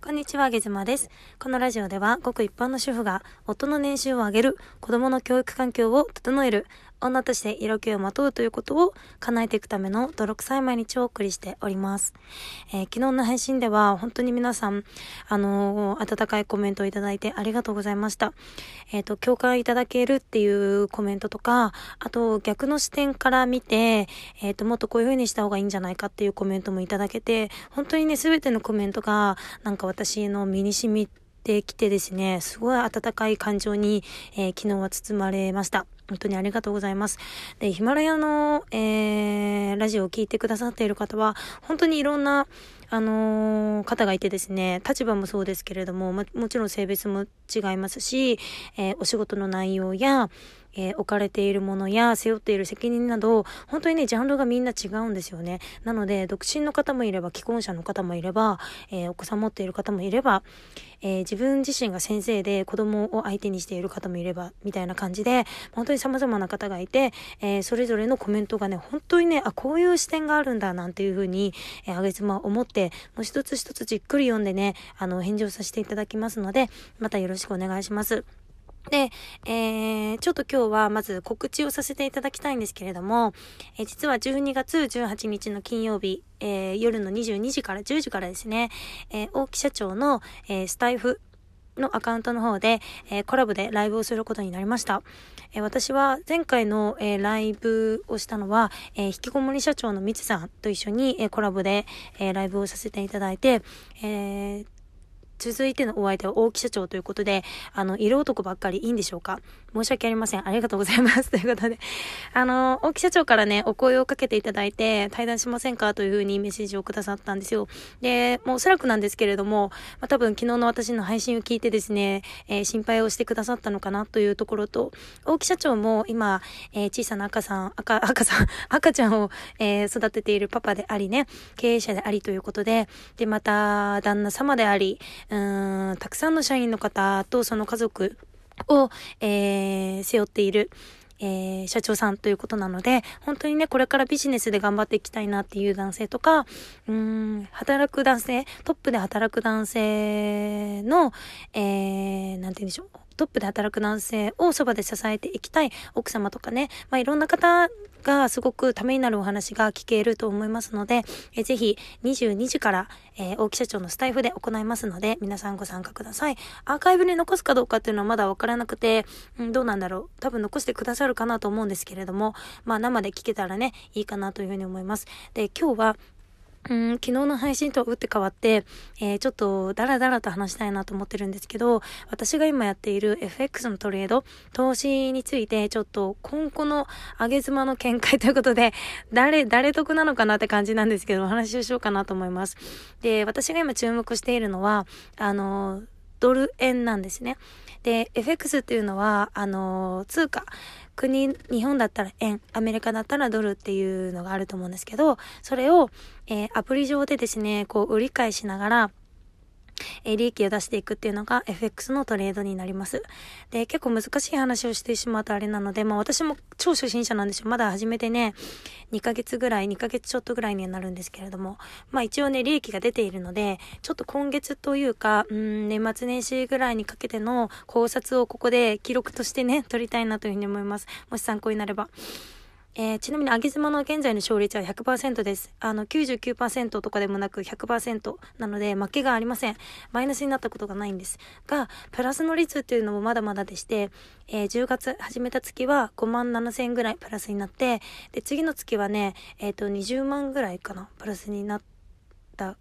こんにちは、ゲズマです。このラジオでは、ごく一般の主婦が夫の年収を上げる、子供の教育環境を整える、女として色気をまとうということを叶えていくための泥臭い毎日をお送りしております。えー、昨日の配信では本当に皆さん、あのー、温かいコメントをいただいてありがとうございました。えっ、ー、と、共感いただけるっていうコメントとか、あと逆の視点から見て、えっ、と、もっとこういう風にした方がいいんじゃないかっていうコメントもいただけて、本当にね、すべてのコメントがなんか私の身に染みてきてですね、すごい温かい感情に、え昨日は包まれました。本当にありがとうございます。で、ヒマラヤの、えー、ラジオを聴いてくださっている方は、本当にいろんな、あのー、方がいてですね、立場もそうですけれども、ももちろん性別も違いますし、えー、お仕事の内容や、えー、置かれているものや背負っている責任など、本当にね、ジャンルがみんな違うんですよね。なので、独身の方もいれば、既婚者の方もいれば、えー、お子さん持っている方もいれば、えー、自分自身が先生で子供を相手にしている方もいれば、みたいな感じで、本当に様々な方がいて、えそれぞれのコメントがね、本当にね、あ、こういう視点があるんだ、なんていうふうに、えあげつま思って、もう一つ一つじっくり読んでね、あの、返事をさせていただきますので、またよろしくお願いします。で、えー、ちょっと今日はまず告知をさせていただきたいんですけれども、えー、実は12月18日の金曜日、えー、夜の22時から10時からですね、えー、大木社長の、えー、スタイフのアカウントの方で、えー、コラボでライブをすることになりました。えー、私は前回の、えー、ライブをしたのは、え引きこもり社長のみつさんと一緒に、えコラボで、えライブをさせていただいて、えー続いてのお相手は大木社長ということで、あの、色男ばっかりいいんでしょうか？申し訳ありません。ありがとうございます。ということで、あの、大木社長からね、お声をかけていただいて、対談しませんか？というふうにメッセージをくださったんですよ。で、もうおそらくなんですけれども、まあ、多分昨日の私の配信を聞いてですね、えー、心配をしてくださったのかなというところと、大木社長も今、えー、小さな赤さん、赤、赤さん、赤ちゃんを、えー、育てているパパでありね、経営者でありということで、で、また、旦那様であり、うん、たくさんの社員の方とその家族を、えー、背負っている、えー、社長さんということなので、本当にね、これからビジネスで頑張っていきたいなっていう男性とか、うん、働く男性、トップで働く男性の、えー、なんて言うんでしょう。トップで働く男性をそばで支えていきたい奥様とかね、まあ、いろんな方がすごくためになるお話が聞けると思いますので、えぜひ22時から、えー、大木社長のスタイフで行いますので、皆さんご参加ください。アーカイブに残すかどうかっていうのはまだわからなくて、うん、どうなんだろう。多分残してくださるかなと思うんですけれども、まあ生で聞けたらね、いいかなというふうに思います。で、今日は、うん、昨日の配信とは打って変わって、えー、ちょっとダラダラと話したいなと思ってるんですけど、私が今やっている FX のトレード、投資について、ちょっと今後の上げ妻の見解ということで、誰、誰得なのかなって感じなんですけど、お話をしようかなと思います。で、私が今注目しているのは、あの、ドル円なんですね。で、FX っていうのは、あの、通貨、国、日本だったら円、アメリカだったらドルっていうのがあると思うんですけど、それを、えー、アプリ上でですね、こう、売り買いしながら、え利益を出していくっていうのが FX のトレードになります。で、結構難しい話をしてしまうとあれなので、まあ私も超初心者なんですよ。まだ始めてね、2ヶ月ぐらい、2ヶ月ちょっとぐらいにはなるんですけれども、まあ一応ね、利益が出ているので、ちょっと今月というか、うん、年末年始ぐらいにかけての考察をここで記録としてね、取りたいなというふうに思います。もし参考になれば。えー、ちなみに、あげ妻の現在の勝率は100%です。あの、99%とかでもなく100%なので、負けがありません。マイナスになったことがないんです。が、プラスの率っていうのもまだまだでして、えー、10月始めた月は5万7千円ぐらいプラスになって、で、次の月はね、えっ、ー、と、20万ぐらいかな、プラスになった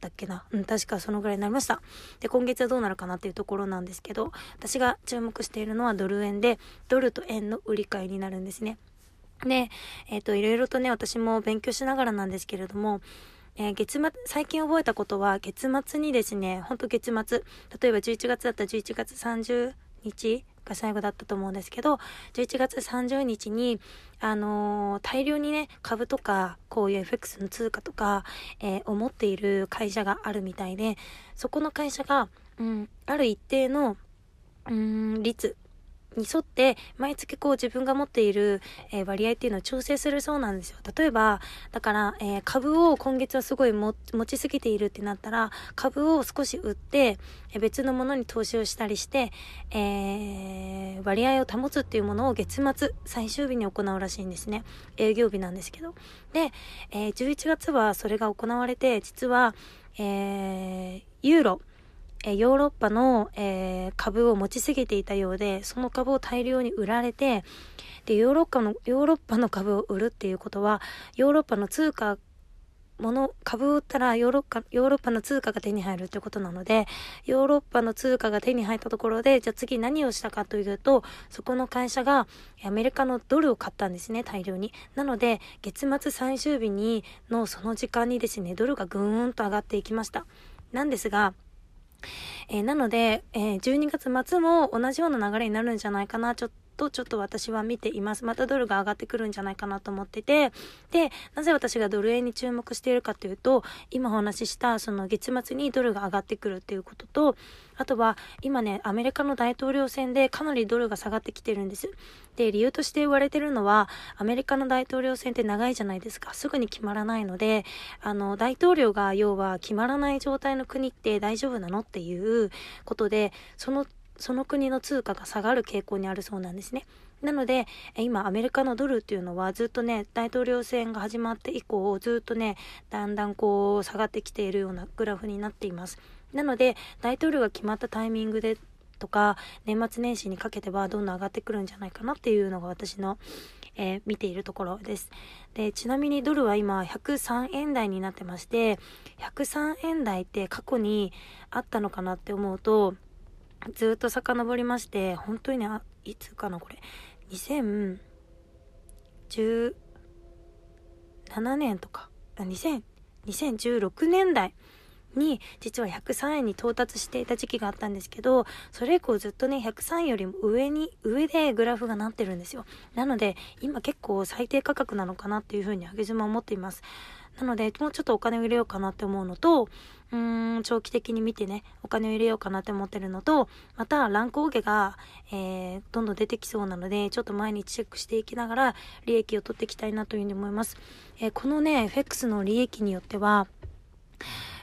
だっけな。うん、確かそのぐらいになりました。で、今月はどうなるかなっていうところなんですけど、私が注目しているのはドル円で、ドルと円の売り買いになるんですね。で、えっ、ー、と、いろいろとね、私も勉強しながらなんですけれども、えー、月末、最近覚えたことは、月末にですね、ほんと月末、例えば11月だったら11月30日が最後だったと思うんですけど、11月30日に、あのー、大量にね、株とか、こういう FX の通貨とか、えー、思っている会社があるみたいで、そこの会社が、うん、ある一定の、うん、率に沿って、毎月こう自分が持っている、え、割合っていうのを調整するそうなんですよ。例えば、だから、えー、株を今月はすごい持ちすぎているってなったら、株を少し売って、え、別のものに投資をしたりして、え割合を保つっていうものを月末、最終日に行うらしいんですね。営業日なんですけど。で、え11月はそれが行われて、実は、えユーロ、えヨーロッパの、えー、株を持ちすぎていたようで、その株を大量に売られて、で、ヨーロッパの、ヨーロッパの株を売るっていうことは、ヨーロッパの通貨、もの、株を売ったらヨーロッパ、ヨーロッパの通貨が手に入るってことなので、ヨーロッパの通貨が手に入ったところで、じゃあ次何をしたかというと、そこの会社がアメリカのドルを買ったんですね、大量に。なので、月末最終日にのその時間にですね、ドルがぐーんと上がっていきました。なんですが、えー、なので、えー、12月末も同じような流れになるんじゃないかな、ちょっとちょっと私は見ています。またドルが上がってくるんじゃないかなと思ってて、で、なぜ私がドル円に注目しているかというと、今お話ししたその月末にドルが上がってくるっていうことと、あとは今ね、アメリカの大統領選でかなりドルが下がってきてるんです。で、理由として言われてるのは、アメリカの大統領選って長いじゃないですか。すぐに決まらないので、あの、大統領が要は決まらない状態の国って大丈夫なのっていうことで、そのその国の通貨が下がる傾向にあるそうなんですね。なので、今アメリカのドルっていうのはずっとね、大統領選が始まって以降、ずっとね、だんだんこう下がってきているようなグラフになっています。なので、大統領が決まったタイミングでとか、年末年始にかけてはどんどん上がってくるんじゃないかなっていうのが私の、えー、見ているところです。で、ちなみにドルは今103円台になってまして、103円台って過去にあったのかなって思うと、ずっと遡りまして、本当にね、いつかな、これ。2017年とか、2000、2016年代に実は103円に到達していた時期があったんですけど、それ以降ずっとね、103円よりも上に、上でグラフがなってるんですよ。なので、今結構最低価格なのかなっていうふうに上げ島思っています。なので、もうちょっとお金を入れようかなって思うのと、うーん、長期的に見てね、お金を入れようかなって思ってるのと、また、乱高下が、えー、どんどん出てきそうなので、ちょっと毎日チェックしていきながら、利益を取っていきたいなというふうに思います。えー、このね、FX の利益によっては、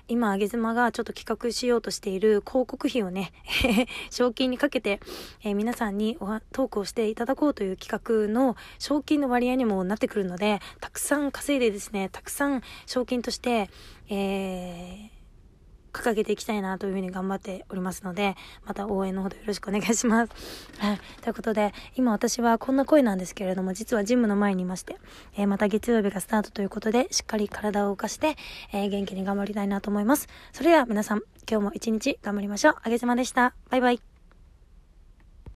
今、あげずまがちょっと企画しようとしている広告費をね、賞金にかけて、えー、皆さんにトークをしていただこうという企画の賞金の割合にもなってくるので、たくさん稼いでですね、たくさん賞金として、えー、掲げていきたいなというふうに頑張っておりますので、また応援のほどよろしくお願いします。はい。ということで、今私はこんな声なんですけれども、実はジムの前にいまして、えー、また月曜日がスタートということで、しっかり体を動かして、えー、元気に頑張りたいなと思います。それでは皆さん、今日も一日頑張りましょう。あげずまでした。バイバイ。